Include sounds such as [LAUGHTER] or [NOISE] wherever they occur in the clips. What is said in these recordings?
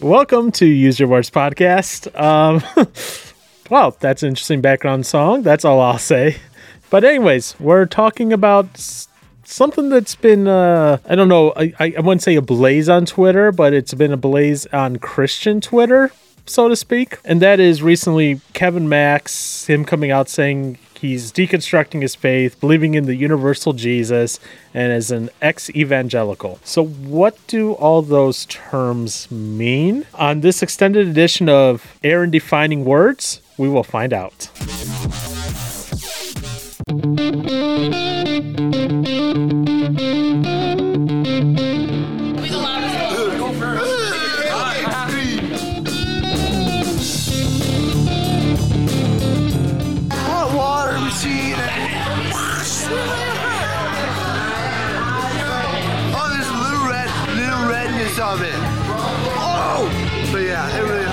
Welcome to Use Your Words podcast. Um, [LAUGHS] well, that's an interesting background song. That's all I'll say. But anyways, we're talking about something that's been uh, I don't know. I I wouldn't say a blaze on Twitter, but it's been a blaze on Christian Twitter, so to speak. And that is recently Kevin Max, him coming out saying he's deconstructing his faith, believing in the universal Jesus, and as an ex evangelical. So, what do all those terms mean? On this extended edition of Aaron Defining Words, we will find out. Of it. Oh! Yeah, it really.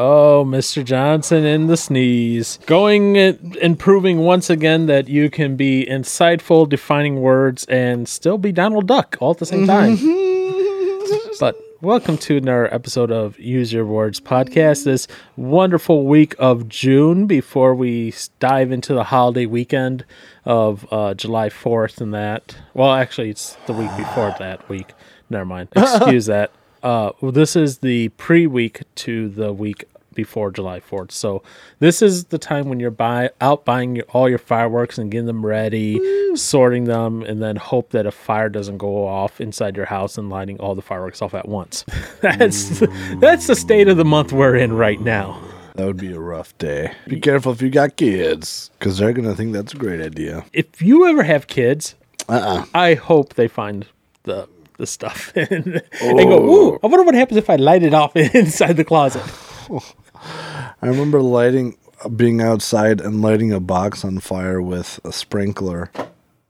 Oh, Mr. Johnson in the sneeze. Going and and proving once again that you can be insightful, defining words, and still be Donald Duck all at the same time. Mm-hmm. but welcome to another episode of Use Your Words podcast. This wonderful week of June before we dive into the holiday weekend of uh, July 4th and that. Well, actually, it's the week before that week. Never mind. [LAUGHS] Excuse that. Uh, well, this is the pre week to the week before July 4th. So this is the time when you're buy, out buying your, all your fireworks and getting them ready, sorting them, and then hope that a fire doesn't go off inside your house and lighting all the fireworks off at once. [LAUGHS] that's that's the state of the month we're in right now. That would be a rough day. Be careful if you got kids, because they're gonna think that's a great idea. If you ever have kids, Uh-uh. I hope they find the the stuff [LAUGHS] and, and go, oh. "Ooh, I wonder what happens if I light it off [LAUGHS] inside the closet." [SIGHS] I remember lighting, being outside and lighting a box on fire with a sprinkler,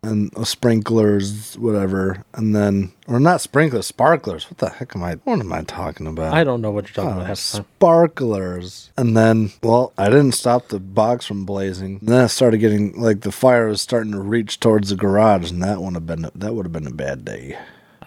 and a sprinklers, whatever, and then or not sprinklers, sparklers. What the heck am I? What am I talking about? I don't know what you're talking Oh, about. half the time. sparklers. And then, well, I didn't stop the box from blazing. And then I started getting like the fire was starting to reach towards the garage, and that would have been that would have been a bad day.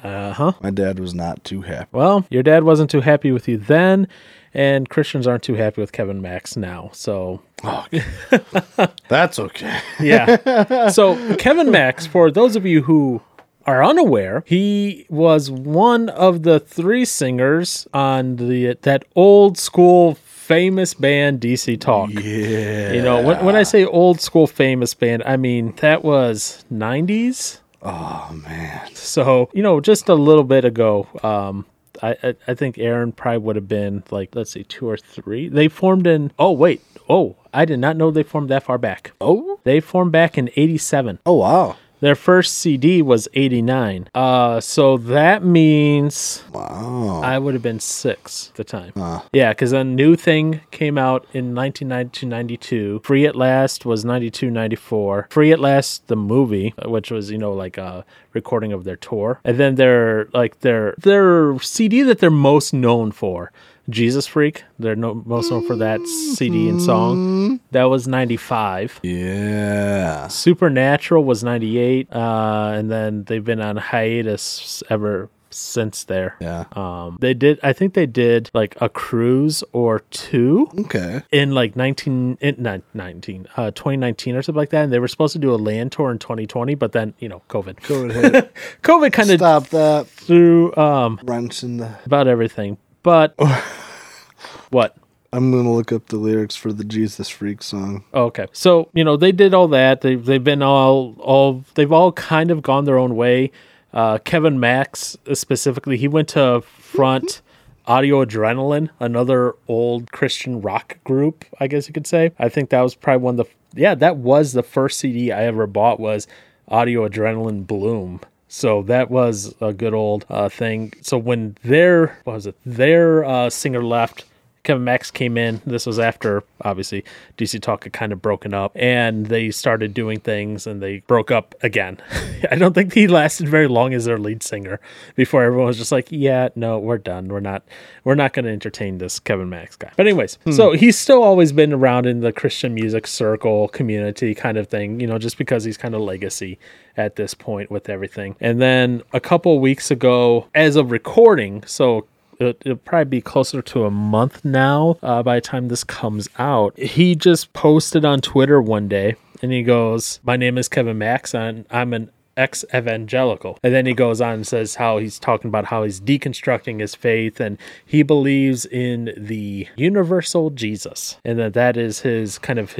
Uh huh. My dad was not too happy. Well, your dad wasn't too happy with you then, and Christians aren't too happy with Kevin Max now. So, [LAUGHS] That's okay. [LAUGHS] yeah. so, Kevin Max, for those of you who are unaware, he was one of the three singers on the that old school famous band DC Talk. Yeah. You know, when, when I say old school famous band, I mean that was 90s. Oh man. So, you know, just a little bit ago, um, I, I, I think Aaron probably would have been like, let's see, two or three. They formed in, oh, wait. Oh, I did not know they formed that far back. Oh. They formed back in 87. Oh wow. Their first CD was 89. Uh, so that means Wow. I would have been six at the time. Yeah, because a new thing came out in 1992 Free at Last was 92 94. Free at Last, the movie, which was, you know, like a recording of their tour. And then their, like, their, their CD that they're most known for. Jesus Freak, they're no, most known for that CD and song. That was 95. yeah. Supernatural was 98. Uh, and then they've been on hiatus ever since there. Yeah. Um, they did. I think they did like a cruise or two Okay. in like 19, in, not 19, uh, 2019 or something like that. And they were supposed to do a land tour in 2020, but then you know, COVID, COVID ahead. [LAUGHS] COVID kind of Stop that. threw um Wrench in the. about everything. But [LAUGHS] what? I'm gonna look up the lyrics for the Jesus Freak song. Okay. So, you know, they did all that. They they've been all all they've all kind of gone their own way. Uh, Kevin Max uh, specifically, he went to front [LAUGHS] Audio Adrenaline, another old Christian rock group, I guess you could say. I think that was probably one of the yeah, that was the first CD I ever bought was Audio Adrenaline Bloom. So that was a good old uh, thing. So when their was it? Their uh, singer left, Kevin Max came in. This was after, obviously, DC Talk had kind of broken up and they started doing things and they broke up again. [LAUGHS] I don't think he lasted very long as their lead singer before everyone was just like, yeah, no, we're done. We're not, we're not going to entertain this Kevin Max guy. But, anyways, hmm. so he's still always been around in the Christian music circle community kind of thing, you know, just because he's kind of legacy at this point with everything. And then a couple weeks ago, as of recording, so it, it'll probably be closer to a month now uh, by the time this comes out. He just posted on Twitter one day and he goes, My name is Kevin Max and I'm an ex evangelical. And then he goes on and says how he's talking about how he's deconstructing his faith and he believes in the universal Jesus and that that is his kind of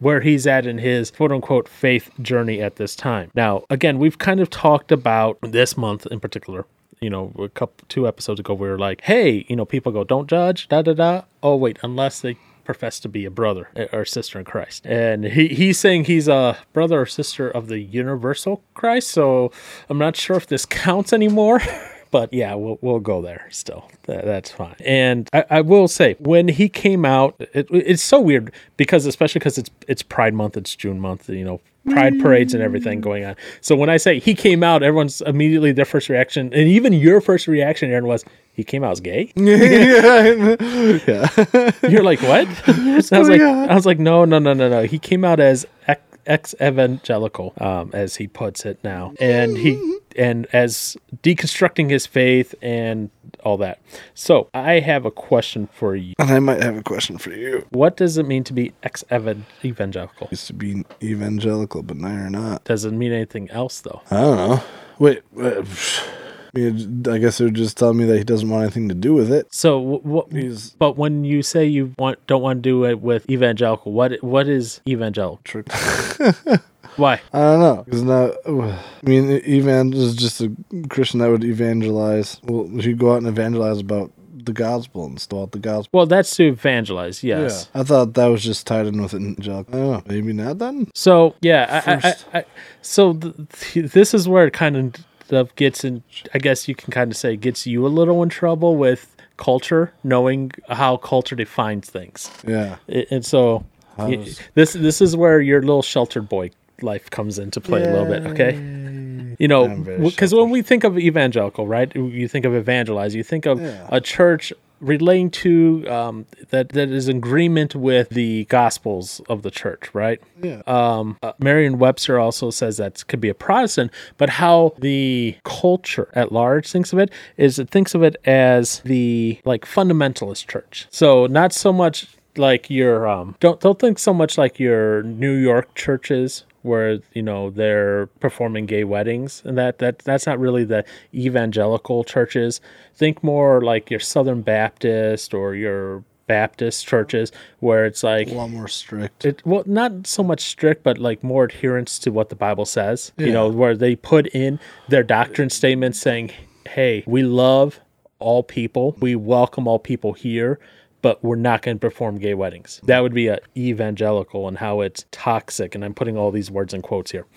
where he's at in his quote unquote faith journey at this time. Now, again, we've kind of talked about this month in particular you know, a couple two episodes ago, we were like, hey, you know, people go, don't judge, da da da. Oh wait, unless they profess to be a brother eh, or sister in Christ, and he he's saying he's a brother or sister of the universal Christ. So I'm not sure if this counts anymore. [LAUGHS] But yeah, we'll we'll go there still. That, that's fine. And I, I will say, when he came out, it, it's so weird because especially because it's it's Pride Month, it's June month, you know, Pride parades and everything going on. So when I say he came out, everyone's immediately their first reaction, and even your first reaction, Aaron, was he came out as gay. [LAUGHS] yeah. [LAUGHS] You're like, what? [LAUGHS] I was like, I was like, no, no, no, no, no. He came out as ex evangelical, um, as he puts it now, and he and as deconstructing his faith and all that. So I have a question for you. And I might have a question for you. What does it mean to be ex evangelical? Used to be evangelical, but now you're not. Does it mean anything else though? I don't know. Wait. uh, I mean, I guess they're just telling me that he doesn't want anything to do with it. So what? He's But when you say you want don't want to do it with evangelical, what what is evangelical? tricked. [LAUGHS] Why? I don't know. Because now, I mean, evan is just a Christian that would evangelize. Well, he'd go out and evangelize about the gospel and stuff, the gospel. Well, that's to evangelize. Yes. I thought that was just tied in with evangelical. I don't know. Maybe not then. So yeah, I, I, I, so th- th- this is where it kind of gets in. I guess you can kind of say gets you a little in trouble with culture, knowing how culture defines things. Yeah. And so does- this this is where your little sheltered boy life comes into play a little bit. Okay. You know, because when we think of evangelical, right? You think of evangelize. You think of Yeah. a church relating to um, that that is in agreement with the gospels of the church, right? Yeah. um, uh, Merriam-Webster also says that could be a Protestant, but how the culture at large thinks of it is it thinks of it as the like fundamentalist church. So not so much like your um, don't don't think so much like your New York churches where you know they're performing gay weddings and that that that's not really the evangelical churches. Think more like your Southern Baptist or your Baptist churches where it's like a lot more strict. it well not so much strict but like more adherence to what the bible says you know where they put in their doctrine statements saying hey we love all people we welcome all people here but we're not going to perform gay weddings. That would be a evangelical and how it's toxic and i'm putting all these words in quotes here. [LAUGHS]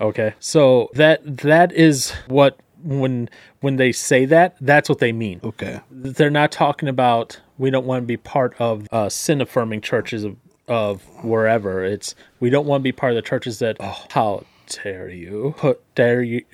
Okay? So that that is what when when they say that that's what they mean. Okay. they're not talking about we don't want to be part of uh, sin affirming churches of, of wherever. It's we don't want to be part of the churches that oh, how dare you put dare you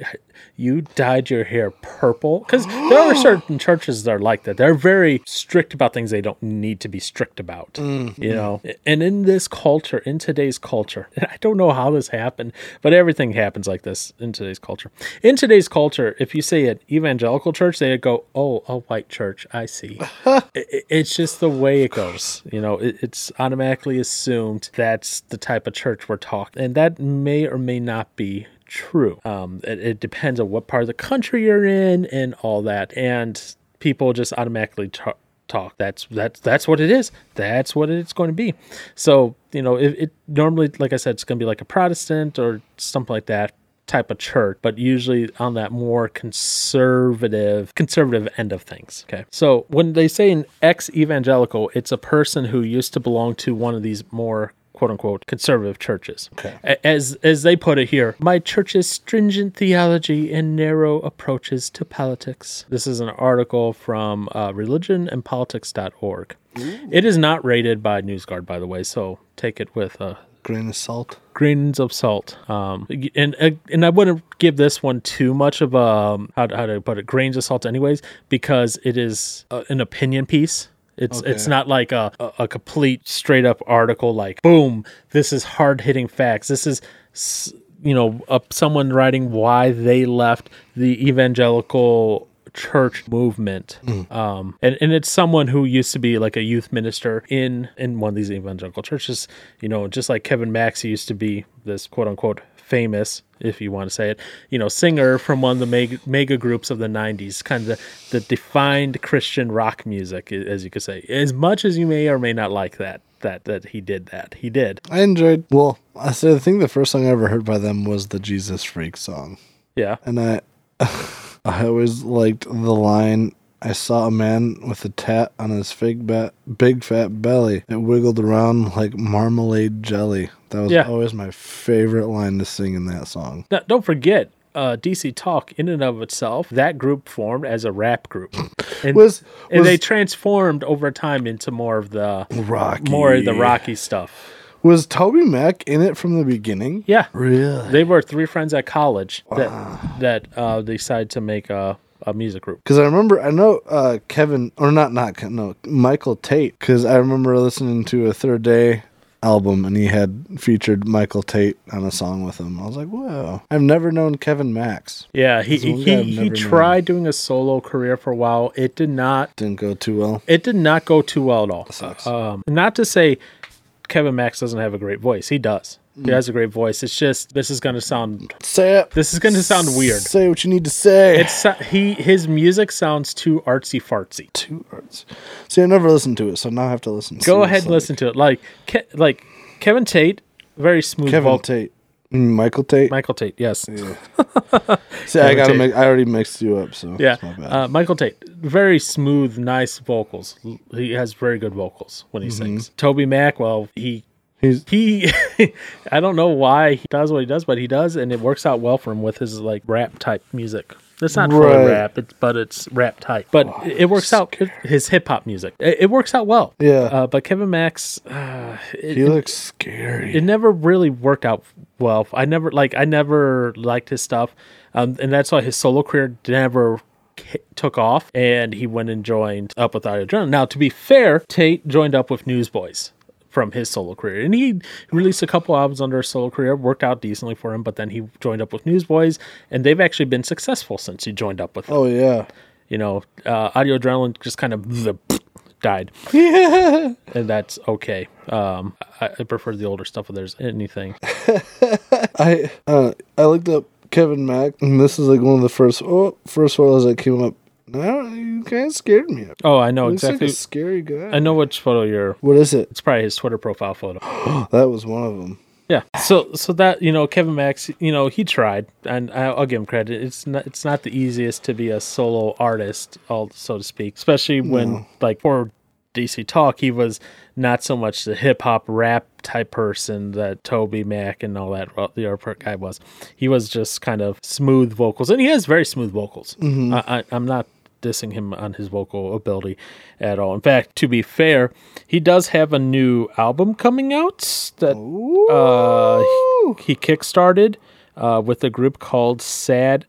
you dyed your hair purple? Because there are [GASPS] certain churches that are like that. They're very strict about things they don't need to be strict about mm-hmm. you know? And in this culture in today's culture [LAUGHS] i don't know how this happened but everything happens like this in today's culture. In today's culture if you say an evangelical church they go oh a white church i see. [LAUGHS] I- I- it's just the way it goes you know? It, it's automatically assumed that's the type of church we're talking and that may or may not be true. Um it, it depends on what part of the country you're in and all that. And people just automatically ta- talk. That's that's that's what it is. That's what it's going to be. So you know it, it normally like i said it's going to be like a protestant or something like that type of church but usually on that more conservative conservative end of things okay? So when they say an ex-evangelical it's a person who used to belong to one of these more quote unquote conservative churches. Okay. As as they put it here, my church's stringent theology and narrow approaches to politics. This is an article from uh, religionandpolitics.org. It is not rated by NewsGuard, by the way, so take it with uh, Grain of salt. grains of salt. Um, and and I wouldn't give this one too much of a how, how to put it grains of salt, anyways, because it is uh, an opinion piece. It's it's not like a, a complete straight up article like boom this is hard hitting facts. This is you know uh, someone writing why they left the evangelical church movement. Um and, and it's someone who used to be like a youth minister in in one of these evangelical churches. You know just like kevin max used to be this quote unquote famous if you want to say it you know singer from one of the mega, mega groups of the 90s kind of the, the defined christian rock music as you could say as much as you may or may not like that that that he did that he did I enjoyed. Well, I said I think the first song I ever heard by them was the Jesus Freak song, yeah and I, [LAUGHS] I always liked the line. I saw a man with a tat on his big, bat, big fat belly. It wiggled around like marmalade jelly. That was Yeah. always my favorite line to sing in that song. Now, don't forget, uh, DC Talk, in and of itself, that group formed as a rap group, [LAUGHS] and, Was- and they transformed over time into more of the Rocky. more of the rocky stuff. Was Toby Mac in it from the beginning? Yeah, Really? they were three friends at college that that uh, decided to make a, a music group. Because I remember, I know uh, Kevin, or not, not no, Michael Tait. Because I remember listening to a Third Day album, and he had featured Michael Tait on a song with him. I was like, whoa! I've never known Kevin Max. Yeah, he he, he, never known. tried doing a solo career for a while. It did not Didn't go too well. it did not go too well at all. sucks. Um, not to say Kevin Max doesn't have a great voice. He does. He has a great voice. It's just this is going to sound Say it. this is going to sound weird. Say what you need to say. It's he his music sounds too artsy fartsy. Too artsy. See, I never listened to it, so now I have to listen. to Go ahead and like. listen to it. Like Ke- like Kevin Tait, very smooth. Kevin vocal- Tait, Michael Tait. Michael Tait, yes. [LAUGHS] See, I gotta make. I already mixed you up, so Yeah, it's my bad. uh, Michael Tait, very smooth, nice vocals. He has very good vocals when he Mm-hmm. sings. Toby Mac, well, he He's he [LAUGHS] i don't know why he does what he does but he does and it works out well for him with his like rap type music it's not fully Right. rap it's, but it's rap type but it, it works out his hip-hop music it, it works out well Yeah. uh, but kevin max uh, it, he looks scary. it never really worked out well i never like i never liked his stuff um, and that's why his solo career never took off and he went and joined up with Audio Adrenaline. Now, to be fair, Tait joined up with Newsboys from his solo career, and he released a couple albums under his solo career, worked out decently for him. But then he joined up with Newsboys, and they've actually been successful since he joined up with them. oh yeah. You know, uh, Audio Adrenaline just kind of [LAUGHS] died, Yeah. [LAUGHS] and that's okay. Um, I, I prefer the older stuff if there's anything. [LAUGHS] I uh, I looked up Kevin Max, and this is like one of the first oh first photos that came up. No, you kind of scared me. Oh, I know Looks exactly. like a scary guy. I know which photo you're. What is it? It's probably his Twitter profile photo. [GASPS] That was one of them. Yeah. So so that you know Kevin Max, you know he tried, and I'll give him credit. It's not it's not the easiest to be a solo artist, all so to speak, especially when like for DC Talk, he was not so much the hip hop rap type person that Toby Mac and all that well, the other guy was. He was just kind of smooth vocals, and he has very smooth vocals. Mm-hmm. I, I, I'm not dissing him on his vocal ability at all. In fact, to be fair, he does have a new album coming out that uh, he, he kickstarted uh, with a group called Sad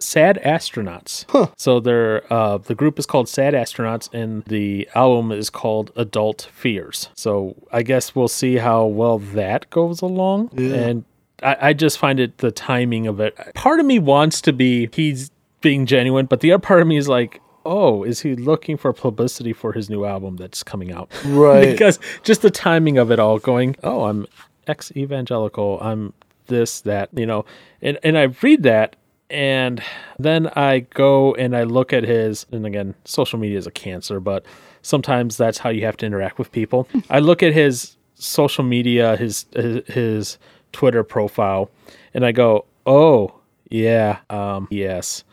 Sad Astronauts. So they're uh, the group is called Sad Astronauts, and the album is called Adult Fears. So I guess we'll see how well that goes along. And I, I just find it the timing of it. Part of me wants to be he's being genuine, but the other part of me is like. Oh, is he looking for publicity for his new album that's coming out? [LAUGHS] Right. because just the timing of it all going, oh, I'm ex evangelical, I'm this, that, you know, and, and I read that and then I go and I look at his, and again, social media is a cancer, but sometimes that's how you have to interact with people. [LAUGHS] I look at his social media, his, his, his Twitter profile, and I go, oh, yeah, um, yes.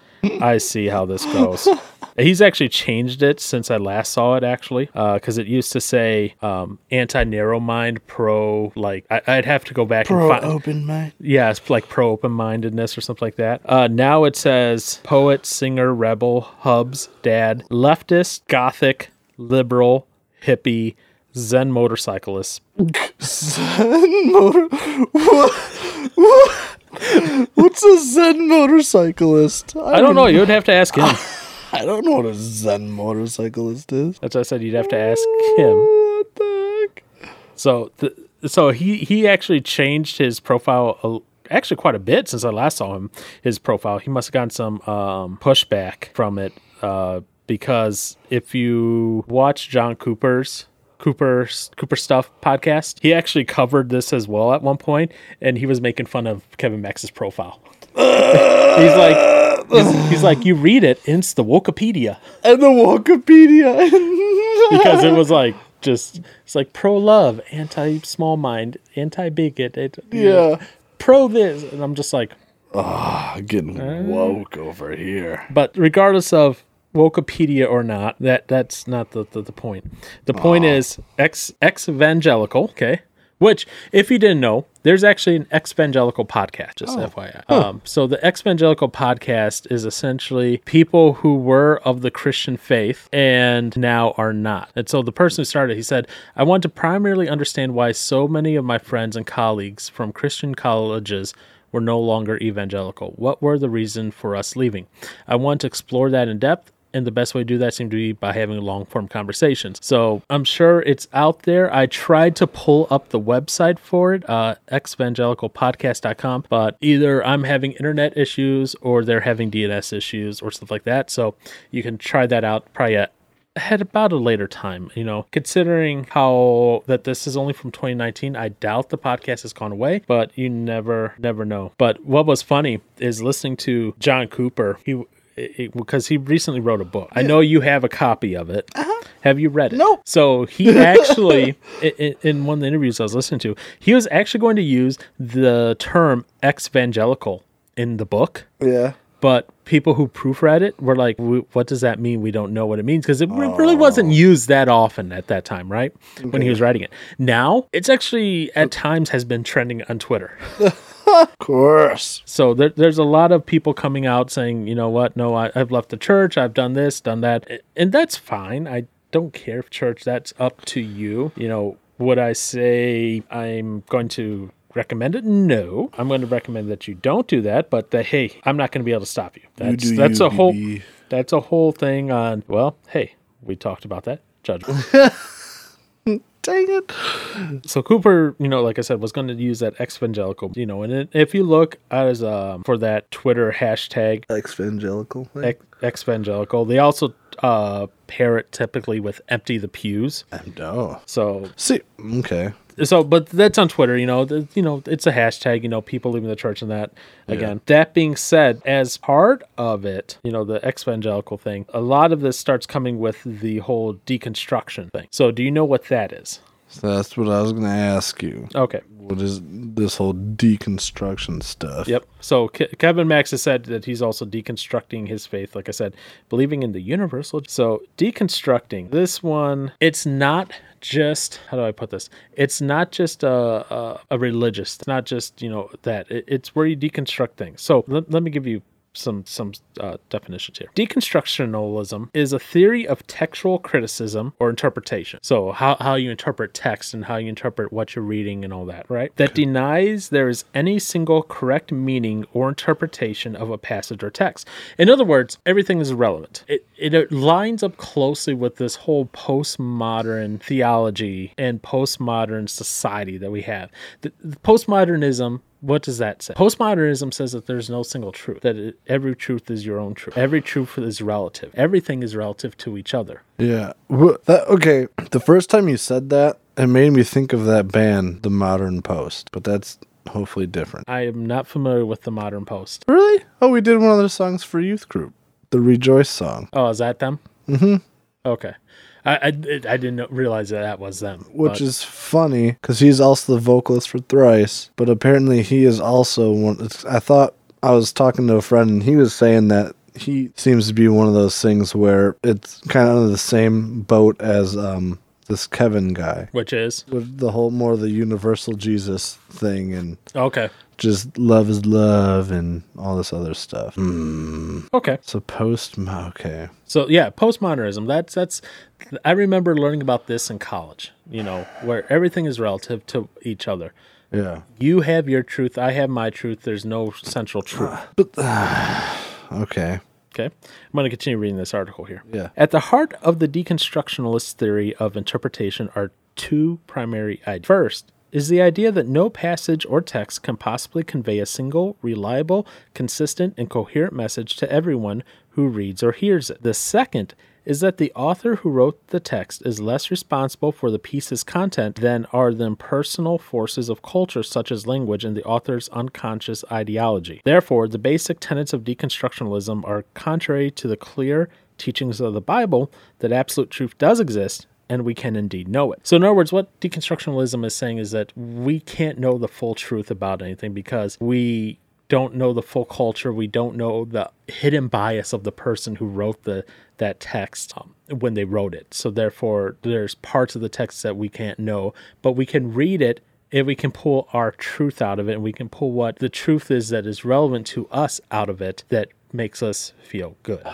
I see how this goes. [LAUGHS] He's actually changed it since I last saw it, actually, because it used to say um, anti-narrow mind, pro. Like I, I'd have to go back Pro and find. Pro open mind. Yeah, it's like pro open mindedness or something like that. Uh, now it says poet, singer, rebel, hubs, dad, leftist, gothic, liberal, hippie, Zen motorcyclist. [LAUGHS] Motor- [LAUGHS] what? What? [LAUGHS] What's a Zen motorcyclist? I don't know. You would have to ask him. [LAUGHS] I don't know what a Zen motorcyclist is. That's what I said. You'd have to ask him. What the heck? So, th- so he he actually changed his profile a, actually quite a bit since I last saw him. His profile. He must have gotten some um, pushback from it uh, because if you watch John Cooper's Cooper Cooper Stuff podcast, he actually covered this as well at one point, and he was making fun of Kevin Max's profile. [LAUGHS] he's like, he's, he's like, you read it, it's the Wikipedia And the Wikipedia. [LAUGHS] because it was like just it's like pro love, anti small mind, anti bigot, yeah. pro this, and I'm just like, Ah, getting woke over here. but regardless of Wikipedia or not, that that's not the the, the point. The point is ex ex evangelical, okay. Which, if you didn't know, there's actually an ex evangelical podcast. Just FYI. Um, so the ex evangelical podcast is essentially people who were of the Christian faith and now are not. And so the person who started, he said, "I want to primarily understand why so many of my friends and colleagues from Christian colleges." Were no longer evangelical. What were the reason for us leaving? I want to explore that in depth and the best way to do that seemed to be by having long form conversations. So I'm sure it's out there. I tried to pull up the website for it, uh, evangelicalpodcast.com, but either I'm having internet issues or they're having DNS issues or stuff like that. So you can try that out probably at at about a later time you know considering how that this is only from 2019 i doubt the podcast has gone away but you never never know but what was funny is listening to john cooper he because he recently wrote a book. I know you have a copy of it. Uh-huh. Have you read it? Nope. So he [LAUGHS] actually, in, in one of the interviews I was listening to, he was actually going to use the term ex-evangelical in the book Yeah. But people who proofread it were like, "What does that mean? We don't know what it means," because it re- really oh. wasn't used that often at that time, right? When he was writing it. Now it's actually at times has been trending on Twitter. [LAUGHS] Of course. So there, there's a lot of people coming out saying, "You know what? No, I, I've left the church. I've done this, done that," and that's fine. I don't care if church. That's up to you. You know, would I say I'm going to recommend it? No, I'm going to recommend that you don't do that. But that hey, I'm not going to be able to stop you. That's do that's you, a whole BB. that's a whole thing on. Well, hey, we talked about that judgment. [LAUGHS] Dang it. so Cooper, you know, like I said, was going to use that evangelical, you know, and it, if you look as um, for that Twitter hashtag Evangelical. evangelical, they also uh, pair it typically with empty the pews. No. So See, okay. so but that's on twitter you know the, you know it's a hashtag you know people leaving the church and that again that being said as part of it you know the evangelical thing a lot of this starts coming with the whole deconstruction thing so do you know what that is So that's what I was going to ask you. okay What is this whole deconstruction stuff? Yep. So Ke- Kevin Max has said that he's also deconstructing his faith. Like I said, believing in the universal. So deconstructing this one, it's not just how do I put this? It's not just a a, a religious. It's not just you know that. It, it's where you deconstruct things. So let, let me give you some some uh, definitions here. Deconstructionalism is a theory of textual criticism or interpretation. So how how you interpret text and how you interpret what you're reading and all that, right? That denies there is any single correct meaning or interpretation of a passage or text. In other words, everything is irrelevant. It it lines up closely with this whole postmodern theology and postmodern society that we have. The, the postmodernism what does that say? Postmodernism says that there's no single truth, that it, every truth is your own truth. Every truth is relative. Everything is relative to each other. Yeah. Wha- That, okay. The first time you said that, it made me think of that band, The Modern Post. But that's hopefully different. I am not familiar with the modern post. Really? Oh, we did one of their songs for youth group, the Rejoice song, Oh, is that them? Mm-hmm. Okay. I, I, I didn't realize that that was them. which but- is funny because he's also the vocalist for Thrice. But apparently, he is also one. I thought I was talking to a friend, and he was saying that he seems to be one of those things where it's kind of under the same boat as um, this Kevin guy which is with the whole more of the universal Jesus thing and okay. Just love is love and all this other stuff. Hmm. Okay. So post, okay, So yeah, postmodernism. That's that's. I remember learning about this in college. You know, where everything is relative to each other. yeah, You have your truth. I have my truth. There's no central ah, truth. But. Uh, okay, Okay. I'm going to continue reading this article here. Yeah. At the heart of the deconstructionalist theory of interpretation are two primary ideas. First is the idea that no passage or text can possibly convey a single, reliable, consistent, and coherent message to everyone who reads or hears it. The second is that the author who wrote the text is less responsible for the piece's content than are the impersonal forces of culture, such as language and the author's unconscious ideology. Therefore, the basic tenets of deconstructionalism are contrary to the clear teachings of the Bible that absolute truth does exist and we can indeed know it. So, in other words, what deconstructionalism is saying is that we can't know the full truth about anything because we don't know the full culture. We don't know the hidden bias of the person who wrote the that text um, when they wrote it. So, therefore, there's parts of the text that we can't know, but we can read it and we can pull our truth out of it and we can pull what the truth is that is relevant to us out of it that makes us feel good.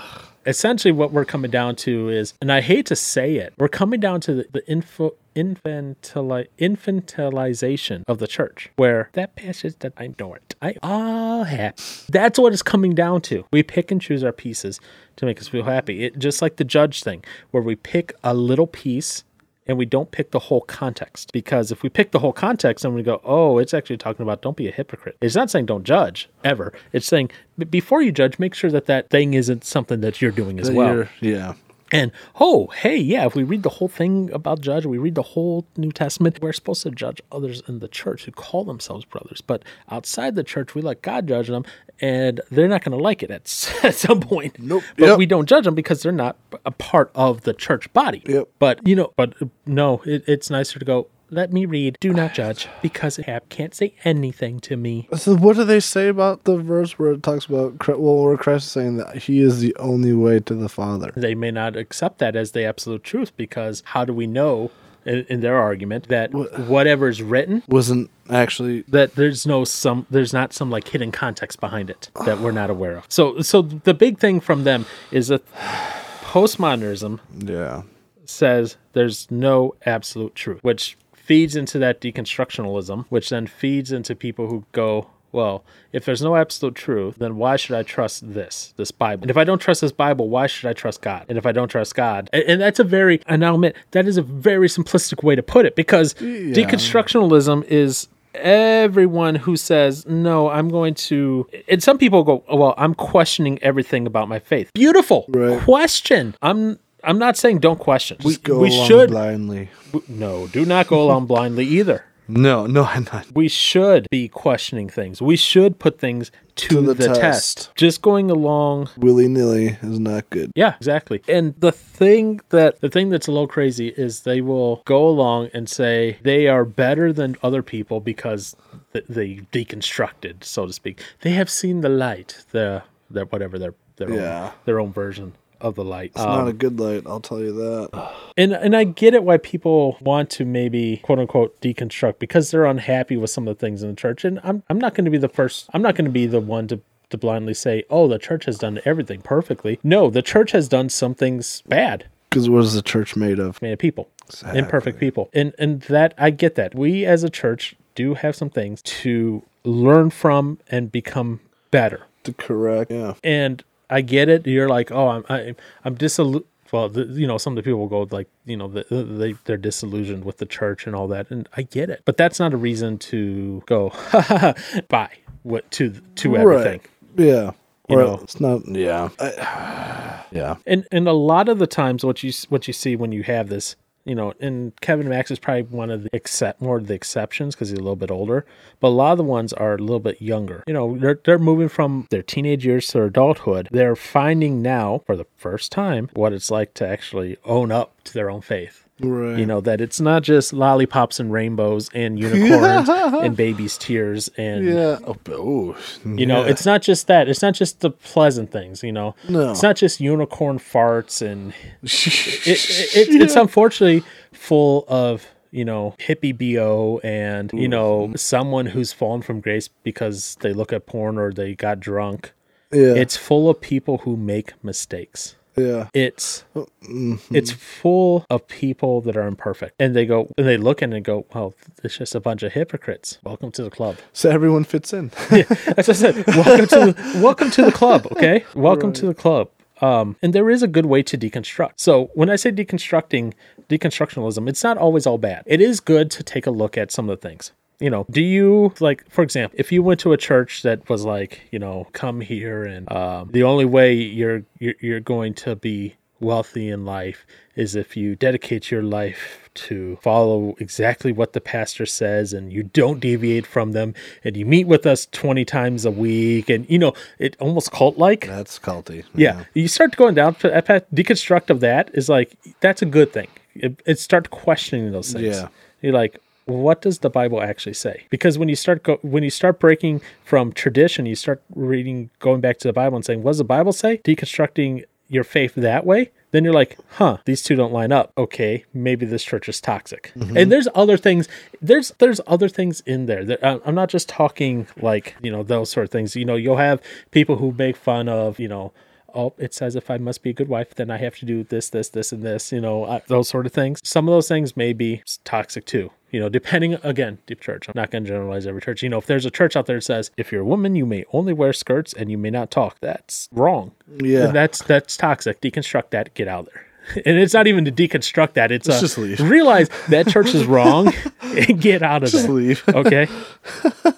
Essentially, what we're coming down to is, and I hate to say it, we're coming down to the, the info, infantili- infantilization of the church, where that passage that I know it, I all happy. That's what it's coming down to. We pick and choose our pieces to make us feel happy. It just like the judge thing, where we pick a little piece and we don't pick the whole context. Because if we pick the whole context and we go, oh, it's actually talking about don't be a hypocrite. It's not saying don't judge ever. It's saying before you judge, make sure that that thing isn't something that you're doing as well. you're- yeah, And oh, hey, yeah, if we read the whole thing about judge, we read the whole New Testament, we're supposed to judge others in the church who call themselves brothers. But outside the church, we let God judge them, and they're not going to like it at, [LAUGHS] at some point. Nope. But Yep. we don't judge them because they're not a part of the church body. Yep. But, you know, but no, it, it's nicer to go, let me read, do not judge, because have- can't say anything to me. So what do they say about the verse where it talks about well, where Christ is saying that He is the only way to the Father? they may not accept that as the absolute truth because how do we know in, in their argument that whatever is written Wasn't actually that there's no some there's not some like hidden context behind it that we're not aware of so so the big thing from them is that [SIGHS] postmodernism yeah. says there's no absolute truth which feeds into that deconstructionalism which then feeds into people who go well if there's no absolute truth then why should i trust this this bible? And if i don't trust this bible why should i trust god? And if i don't trust god and, and that's a very and i'll admit that is a very simplistic way to put it because deconstructionalism is everyone who says no i'm going to and some people go oh, well i'm questioning everything about my faith. Beautiful Right. question. I'm i'm not saying don't question we, go we along should blindly. no do not go along blindly either No, no, I'm not. we should be questioning things we should put things to, To the, the test. test. just going along Willy nilly is not good. yeah exactly and the thing that the thing that's a little crazy is they will go along and say they are better than other people because th- they deconstructed so to speak they have seen the light the their whatever their their Yeah. own, their own version of the light It's not a um, good light, I'll tell you that. [SIGHS] and and I get it why people want to maybe quote unquote deconstruct because they're unhappy with some of the things in the church. And I'm I'm not going to be the first. I'm not going to be the one to to blindly say, oh, the church has done everything perfectly. No, the church has done some things bad. Because what is the church made of? Made of people, imperfect people, and and that I get that. We as a church do have some things to learn from and become better. To correct. Yeah. and I get it. You're like, oh, I'm I, I'm disillu Well, the, you know, some of the people go like, you know, the, they they're disillusioned with the church and all that, and I get it. But that's not a reason to go ha, ha, ha, bye what to to everything. Right. Yeah. You Or know. it's not. Yeah. I- [SIGHS] yeah. And and a lot of the times, what you what you see when you have this, you know, and Kevin Max is probably one of the except more of the exceptions because he's a little bit older, but a lot of the ones are a little bit younger. You know, they're they're moving from their teenage years to adulthood. They're finding now for the first time what it's like to actually own up to their own faith. Right. You know that it's not just lollipops and rainbows and unicorns [LAUGHS] and babies' tears and Yeah. Oh, b- oh, you know it's not just that. It's not just the pleasant things. You know, No. it's not just unicorn farts and it, [LAUGHS] it, it, it's unfortunately full of you know hippie bo and you know someone who's fallen from grace because they look at porn or they got drunk yeah. it's full of people who make mistakes yeah. it's Mm-hmm. it's full of people that are imperfect and they go and they look in and go well it's just a bunch of hypocrites welcome to the club So everyone fits in. [LAUGHS] as I said, [LAUGHS] welcome to the, welcome to the club. Okay, [LAUGHS] welcome to the club. Um, and there is a good way to deconstruct. So when I say deconstructing, deconstructionalism, it's not always all bad. It is good to take a look at some of the things. You know, do you like, for example, if you went to a church that was like, you know, come here and um, the only way you're, you're you're going to be wealthy in life is if you dedicate your life to follow exactly what the pastor says and you don't deviate from them and you meet with us 20 times a week and you know it almost cult like That's culty. yeah you start going down to deconstruct of that is like that's a good thing it, it start questioning those things Yeah. you're like what does the bible actually say? Because when you start go, when you start breaking from tradition you start reading going back to the bible and saying what does the bible say? Deconstructing your faith that way then you're like huh these two don't line up. Okay maybe this church is toxic. Mm-hmm. And there's other things there's there's other things in there. That i'm not just talking like you know those sort of things. You know you'll have people who make fun of you know oh, it says if I must be a good wife, then I have to do this, this, this, and this, you know, uh, those sort of things. Some of those things may be toxic too, you know, depending, again, deep church. I'm not going to generalize every church. You know, if there's a church out there that says, if you're a woman, you may only wear skirts and you may not talk, that's wrong. Yeah. And that's, that's toxic. Deconstruct that, get out of there. [LAUGHS] And it's not even to deconstruct that. It's a, just leave. [LAUGHS] realize that church is wrong and [LAUGHS] get out of Just there leave. okay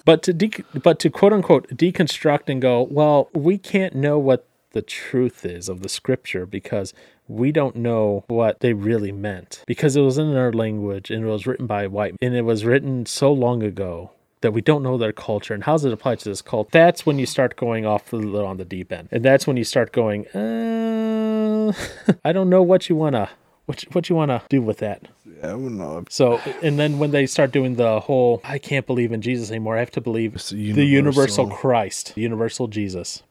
but to de- but to quote unquote deconstruct and go well we can't know what the truth is of the scripture because we don't know what they really meant because it was in our language and it was written by white and it was written so long ago that we don't know their culture and how does it apply to this cult that's when you start going off a little on the deep end and that's when you start going uh, [LAUGHS] i don't know what you want to what, you- what you want to do with that Yeah, I don't know. so, and then when they start doing the whole, I can't believe in Jesus anymore. I have to believe It's the universal universal. Christ, the universal Jesus.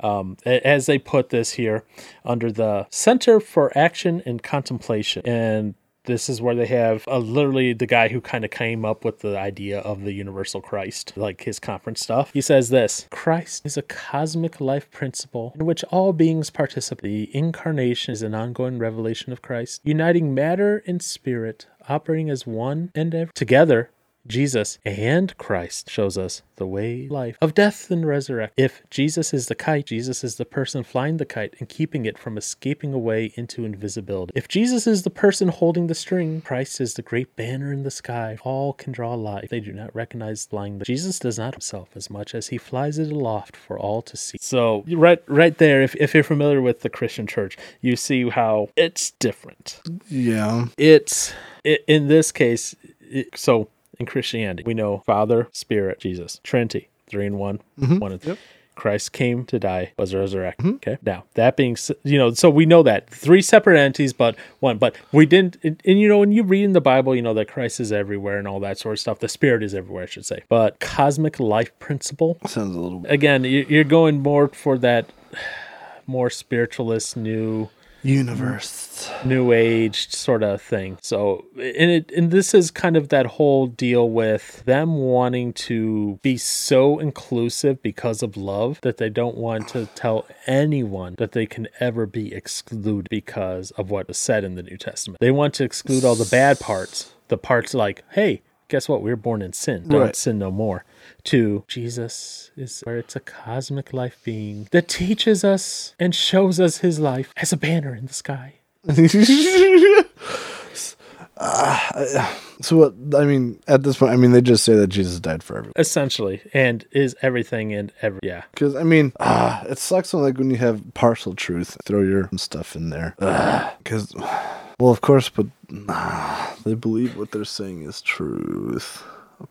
Um, as they put this here under the Center for Action and Contemplation. And this is where they have uh, literally the guy who kind of came up with the idea of the universal Christ, like his conference stuff. He says this Christ is a cosmic life principle in which all beings participate. The incarnation is an ongoing revelation of Christ, uniting matter and spirit, operating as one and ever. Together, Jesus and Christ shows us the way, life of death and resurrection. If Jesus is the kite, Jesus is the person flying the kite and keeping it from escaping away into invisibility. If Jesus is the person holding the string, Christ is the great banner in the sky. All can draw life. They do not recognize flying. The Jesus does not himself as much as he flies it aloft for all to see. So right, right there. If if you're familiar with the Christian church, you see how it's different Yeah. it's i in this case it, so in christianity. We know father spirit jesus. Trinity three in one mm-hmm. one and three. Christ came to die was resurrected mm-hmm. okay? Now that being you know so we know that three separate entities but one but we didn't and, and, you know when you read in the bible you know that christ is everywhere and all that sort of stuff. The spirit is everywhere i should say. But cosmic life principle Sounds a little again you're going more for that more spiritualist new universe. new age sort of thing. So, and it and this is kind of that whole deal with them wanting to be so inclusive because of love that they don't want to tell anyone that they can ever be excluded because of what is said in the New Testament. They want to exclude all the bad parts, the parts like, hey, guess what? We were born in sin. Don't Right. sin no more. To Jesus is where it's a cosmic life being that teaches us and shows us his life as a banner in the sky. [LAUGHS] So what? I mean, at this point, I mean, they just say that Jesus died for everyone. essentially and is everything and every yeah Because I mean, ah, it sucks when like when you have partial truth, throw your stuff in there. Because, well, of course, but nah, they believe what they're saying is truth,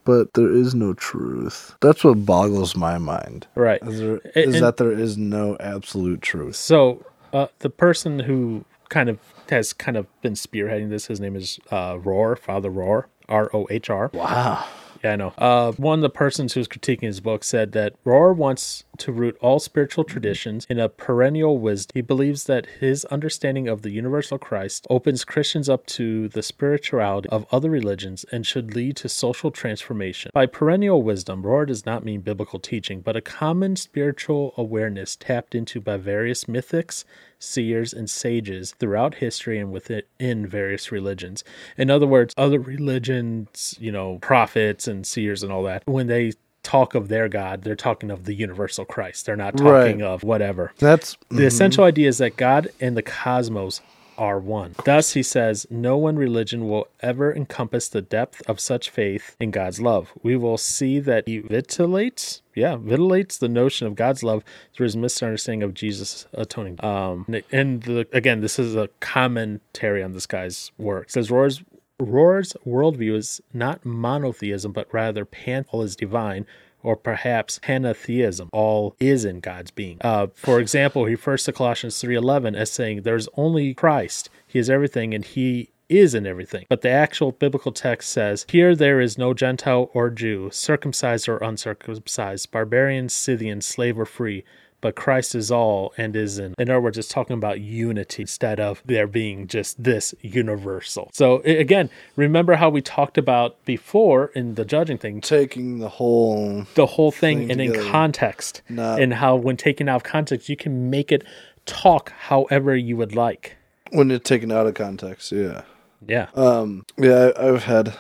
but there is no truth. That's what boggles my mind. right Is, there, And- that there is no absolute truth. so uh, the person who kind of has kind of been spearheading this. His name is uh, Rohr, Father Rohr, R O H R. Wow. Yeah, I know. Uh, one of the persons who's critiquing his book said that Rohr wants to root all spiritual traditions in a perennial wisdom. He believes that his understanding of the universal Christ opens Christians up to the spirituality of other religions and should lead to social transformation. By perennial wisdom, Rohr does not mean biblical teaching, but a common spiritual awareness tapped into by various mythics, seers, and sages throughout history and within various religions. In other words, other religions, you know, prophets and seers and all that, when they talk of their God, they're talking of the universal Christ. They're not talking Right. of whatever. That's The mm-hmm. essential idea is that God and the cosmos are one. Thus, he says, no one religion will ever encompass the depth of such faith in God's love. We will see that he vitilates, yeah, vitilates the notion of God's love through his misunderstanding of Jesus atoning. Um, and the, again, this is a commentary on this guy's work. It says, Rohr's Rohr's worldview is not monotheism, but rather pan all is divine, or perhaps pantheism, all is in God's being. Uh, for example, he refers to Colossians 3.11 as saying, there's only Christ. He is everything, and he is in everything. But the actual biblical text says, Here there is no Gentile or Jew, circumcised or uncircumcised, barbarian, Scythian, slave or free, but Christ is all and is in. In other words, it's talking about unity instead of there being just this universal. So again, remember how we talked about before in the judging thing, taking the whole. the whole thing Thing and in together. context, Not- and how when taken out of context, you can make it talk however you would like. When it's taken out of context, yeah. Yeah. Um, yeah, I, I've had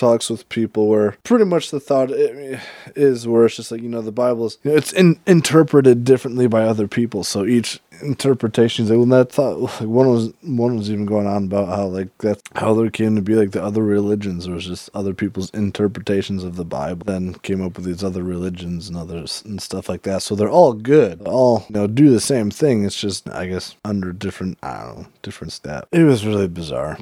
talks with people where pretty much the thought is where it's just like you know the Bible's you know, it's in, interpreted differently by other people, so each interpretation is like, well, that thought like one was one was even going on about how like that's how there came to be like the other religions was just other people's interpretations of the Bible, then came up with these other religions and others and stuff like that. So they're all good, They all you know do the same thing. It's just I guess under different I don't know different step. It was really bizarre.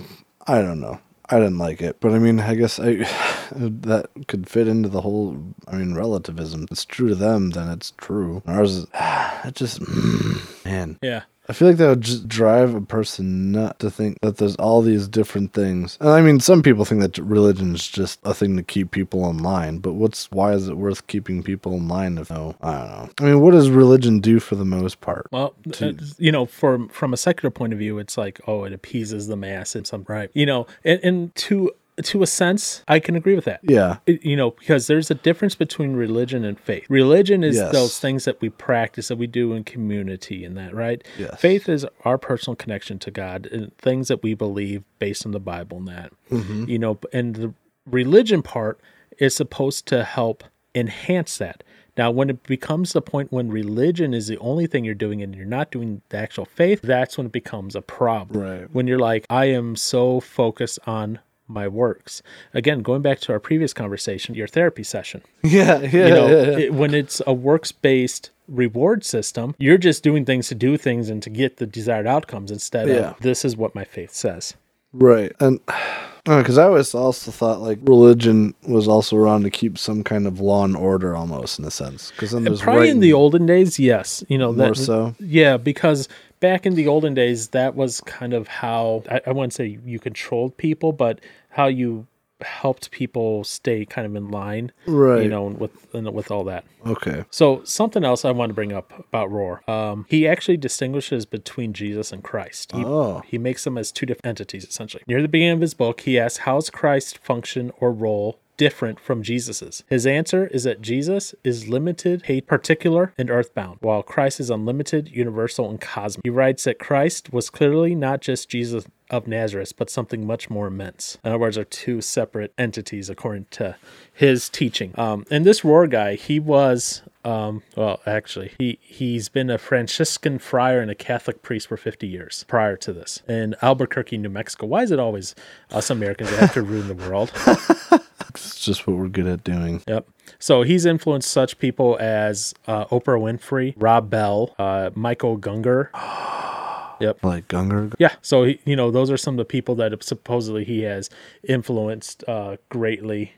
I don't know. I didn't like it, but I mean, I guess I [SIGHS] that could fit into the whole. I mean, relativism. If It's true to them, then it's true. Ours, is, [SIGHS] it just [SIGHS] man. Yeah. I feel like that would just drive a person nut to think that there's all these different things. And I mean, some people think that religion is just a thing to keep people in line, but what's why is it worth keeping people in line if no? I don't know. I mean, what does religion do for the most part? Well, uh, you know, from from a secular point of view, it's like, oh, it appeases the mass and some right. You know, and, and to to a sense, I can agree with that. Yeah, It- you know, because there's a difference between religion and faith. Religion is Yes. those things that we practice, that we do in community, and that, right? Yes. Faith is our personal connection to God and things that we believe based on the Bible and that. Mm-hmm. You know, and the religion part is supposed to help enhance that. Now, when it becomes the point when religion is the only thing you're doing and you're not doing the actual faith, that's when it becomes a problem. Right. When you're like, I am so focused on my works. Again, going back to our previous conversation, your therapy session. [LAUGHS] yeah, yeah. You know, yeah, yeah. it- when it's a works based reward system, you're just doing things to do things and to get the desired outcomes instead Yeah. of this is what my faith says. Right. And [SIGHS] because I always also thought like religion was also around to keep some kind of law and order almost in a sense. Because then there's Probably in the olden days, yes. You know, More that, so? Yeah, because back in the olden days, that was kind of how I, I wouldn't say you controlled people, but how you helped people stay kind of in line. Right. You know, with with all that. Okay. So something else I want to bring up about Rohr, Um, he actually distinguishes between Jesus and Christ. He, Oh. he makes them as two different entities, essentially. Near the beginning of his book, he asks, "How is Christ's function or role?" Different from Jesus's. His answer is that Jesus is limited, particular, and earthbound, while Christ is unlimited, universal, and cosmic. He writes that Christ was clearly not just Jesus of Nazareth, but something much more immense. In other words, are two separate entities according to his teaching. Um, and this Rohr guy, he was, um, well, actually, he he's been a Franciscan friar and a Catholic priest for 50 years prior to this in Albuquerque, New Mexico. Why is it always us Americans that have to ruin the world? [LAUGHS] It's just what we're good at doing. Yep. So he's influenced such people as uh, Oprah Winfrey, Rob Bell, uh, Michael Gungor. [GASPS] Yep. Like Gungor. Yeah. So he, you know, those are some of the people that supposedly he has influenced uh, greatly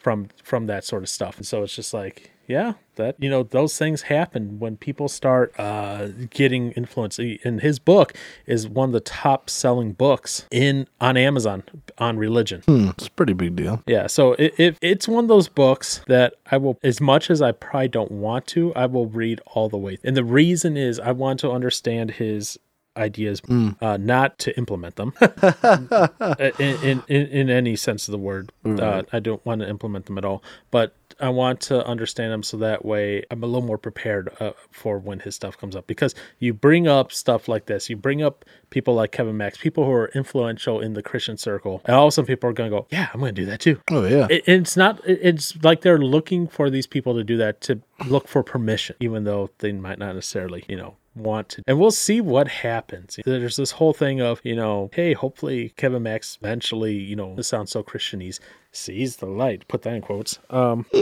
from from that sort of stuff. And so it's just like yeah, that you know those things happen when people start uh, getting influence. And his book is one of the top selling books in on Amazon on religion. It's a pretty big deal. Yeah, so it, it it's one of those books that I will, as much as I probably don't want to, I will read all the way. And the reason is I want to understand his ideas, uh, not to implement them [LAUGHS] in, in, in in any sense of the word. Uh, I don't want to implement them at all, but I want to understand them so that way I'm a little more prepared uh, for when his stuff comes up. Because you bring up stuff like this, you bring up people like Kevin Max, people who are influential in the Christian circle, and all of a sudden people are going to go, "Yeah, I'm going to do that too." Oh yeah. It, it's not. it- It's like they're looking for these people to do that to look for permission, even though they might not necessarily, you know, want to. And we'll see what happens. There's this whole thing of, you know, hey, hopefully Kevin Max eventually, you know, this sounds so Christianese, sees the light. Put that in quotes. Um, [LAUGHS]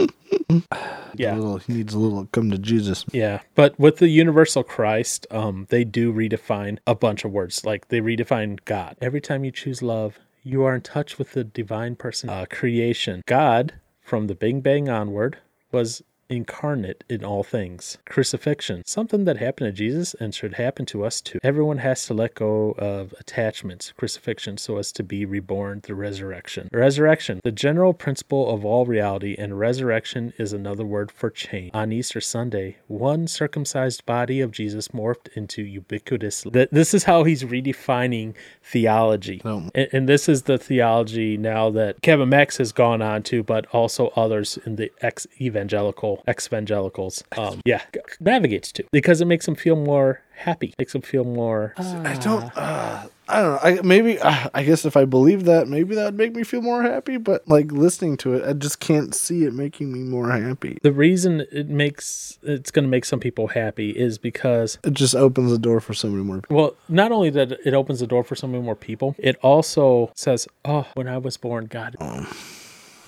yeah. Little, he needs a little come to Jesus. Yeah, but with the universal Christ, um, they do redefine a bunch of words. Like they redefine God. Every time you choose love, you are in touch with the divine person, uh, creation. God, from the Big Bang onward, was incarnate in all things. Crucifixion, something that happened to Jesus and should happen to us too. Everyone has to let go of attachments, crucifixion, so as to be reborn through resurrection. Resurrection, the general principle of all reality, and resurrection is another word for change. On Easter Sunday, one circumcised body of Jesus morphed into ubiquitous. This is how he's redefining theology. Oh. And, and this is the theology now that Kevin Max has gone on to, but also others in the ex evangelical, ex evangelicals, um, yeah, navigates to because it makes them feel more happy, makes them feel more. I don't. Uh, I don't know. I maybe. Uh, I guess if I believe that, maybe that would make me feel more happy. But like listening to it, I just can't see it making me more happy. the reason it makes it's going to make some people happy is because It just opens the door for so many more. people. well not only that it opens the door for so many more people it also says oh when i was born god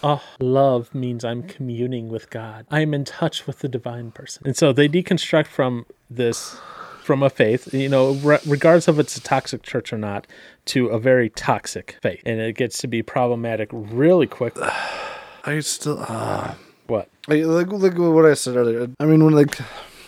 Oh, love means I'm communing with God. I'm in touch with the divine person. And so they deconstruct from this, from a faith, you know, re- regardless of it's a toxic church or not, to a very toxic faith. And it gets to be problematic really quick. [SIGHS] I still. Uh, What? like, like like what I said earlier. I mean, when like.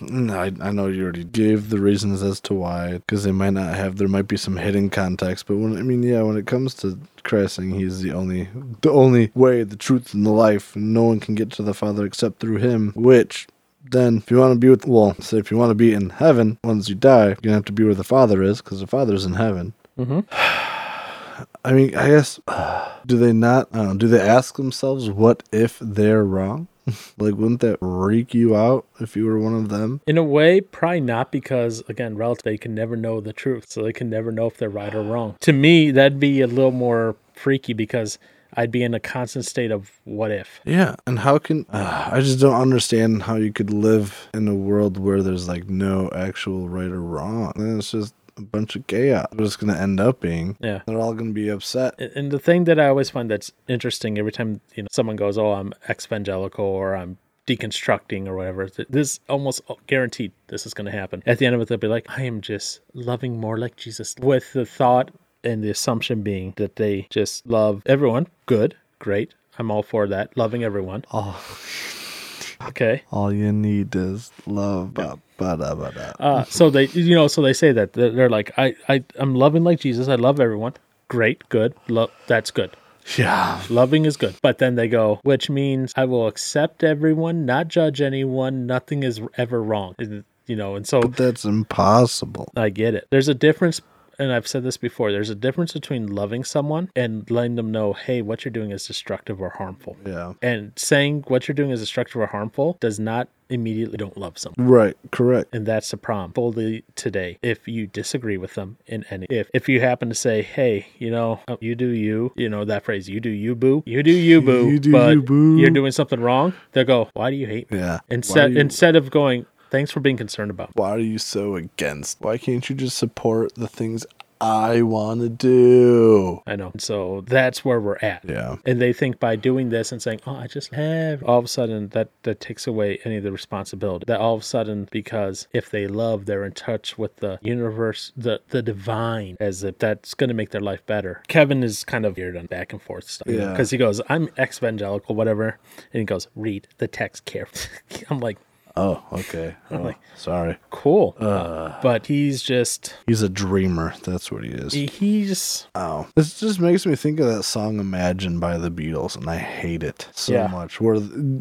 No, I, I know you already gave the reasons as to why, because they might not have. There might be some hidden context, but when I mean, yeah, when it comes to Christ saying He's the only, the only way, the truth, and the life, and no one can get to the Father except through Him. Which, then, if you want to be with, well, say if you want to be in heaven once you die, you're gonna have to be where the Father is, because the Father's in heaven. Mm-hmm. [SIGHS] I mean, I guess, [SIGHS] do they not? Know. Do they ask themselves, what if they're wrong? Like, wouldn't that freak you out if you were one of them? In a way, probably not because, again, relative, they can never know the truth. So they can never know if they're right or wrong. To me, that'd be a little more freaky because I'd be in a constant state of what if. Yeah. And how can, uh, [SIGHS] I just don't understand how you could live in a world where there's like no actual right or wrong. And it's just a bunch of chaos. What it's going to end up being. Yeah. They're all going to be upset. And- the thing that I always find that's interesting every time you know someone goes, "Oh, I'm evangelical" or "I'm deconstructing" or whatever, th- this almost uh, guaranteed this is going to happen. At the end of it, they'll be like, "I am just loving more like Jesus," with the thought and the assumption being that they just love everyone. Good, great. I'm all for that. Loving everyone. Oh, [LAUGHS] Okay. all you need is love. Ba, ba, da, ba, da. Uh, so they, you know, so they say that they're, they're like, I, I, I'm loving like Jesus. I love everyone. Great, good. Love, that's good. Yeah. Loving is good. But then they go, which means I will accept everyone, not judge anyone. Nothing is ever wrong. You know, and so That's impossible. I get it. There's a difference, and I've said this before there's a difference between loving someone and letting them know, hey, what you're doing is destructive or harmful. Yeah. And saying what you're doing is destructive or harmful does not immediately don't love someone. Right. Correct. And that's the problem. Fully today, if you disagree with them in any, if if you happen to say, "Hey, you know, uh, you do you," you know that phrase, "You do you, boo," you do you, boo, You do but you, boo. you're doing something wrong. They'll go, "Why do you hate me?" Yeah. Instead, you- instead of going, "Thanks for being concerned about." Why are you so against? Why can't you just support the things I want to do. I know. So that's where we're at. Yeah. And they think by doing this and saying, "Oh, I just have," all of a sudden that that takes away any of the responsibility. That all of a sudden, because if they love, they're in touch with the universe, the the divine, as if that's going to make their life better. Kevin is kind of weird on back and forth stuff. Yeah. Because he goes, "I'm evangelical, whatever," and he goes, "Read the text carefully." [LAUGHS] I'm like, Oh, okay. [LAUGHS] Oh, like- sorry. "Cool," uh, but he's just He's a dreamer. That's what he is. he's Oh, this just makes me think of that song "Imagine" by the Beatles, and I hate it so Yeah. much. Where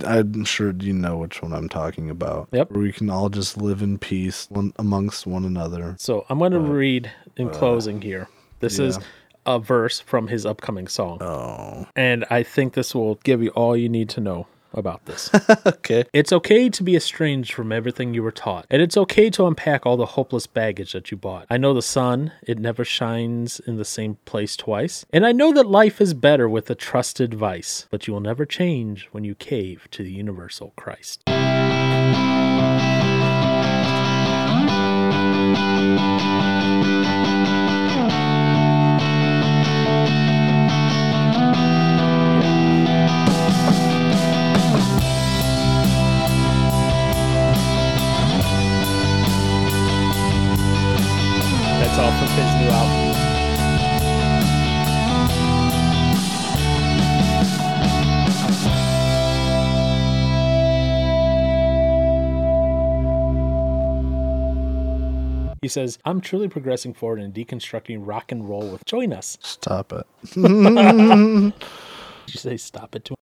I'm sure you know which one I'm talking about. Yep. Where we can all just live in peace one, amongst one another. So I'm going to read in uh, closing here. This is a verse from his upcoming song. Oh, And I think this will give you all you need to know about this. [LAUGHS] okay. it's okay to be estranged from everything you were taught. And it's okay to unpack all the hopeless baggage that you bought. I know the sun, it never shines in the same place twice. And I know that life is better with a trusted vice. But you will never change when you cave to the universal Christ. That's all from his new album. He says, I'm truly progressing forward and deconstructing rock and roll with. Join us. Stop it. [LAUGHS] Did you say stop it to him?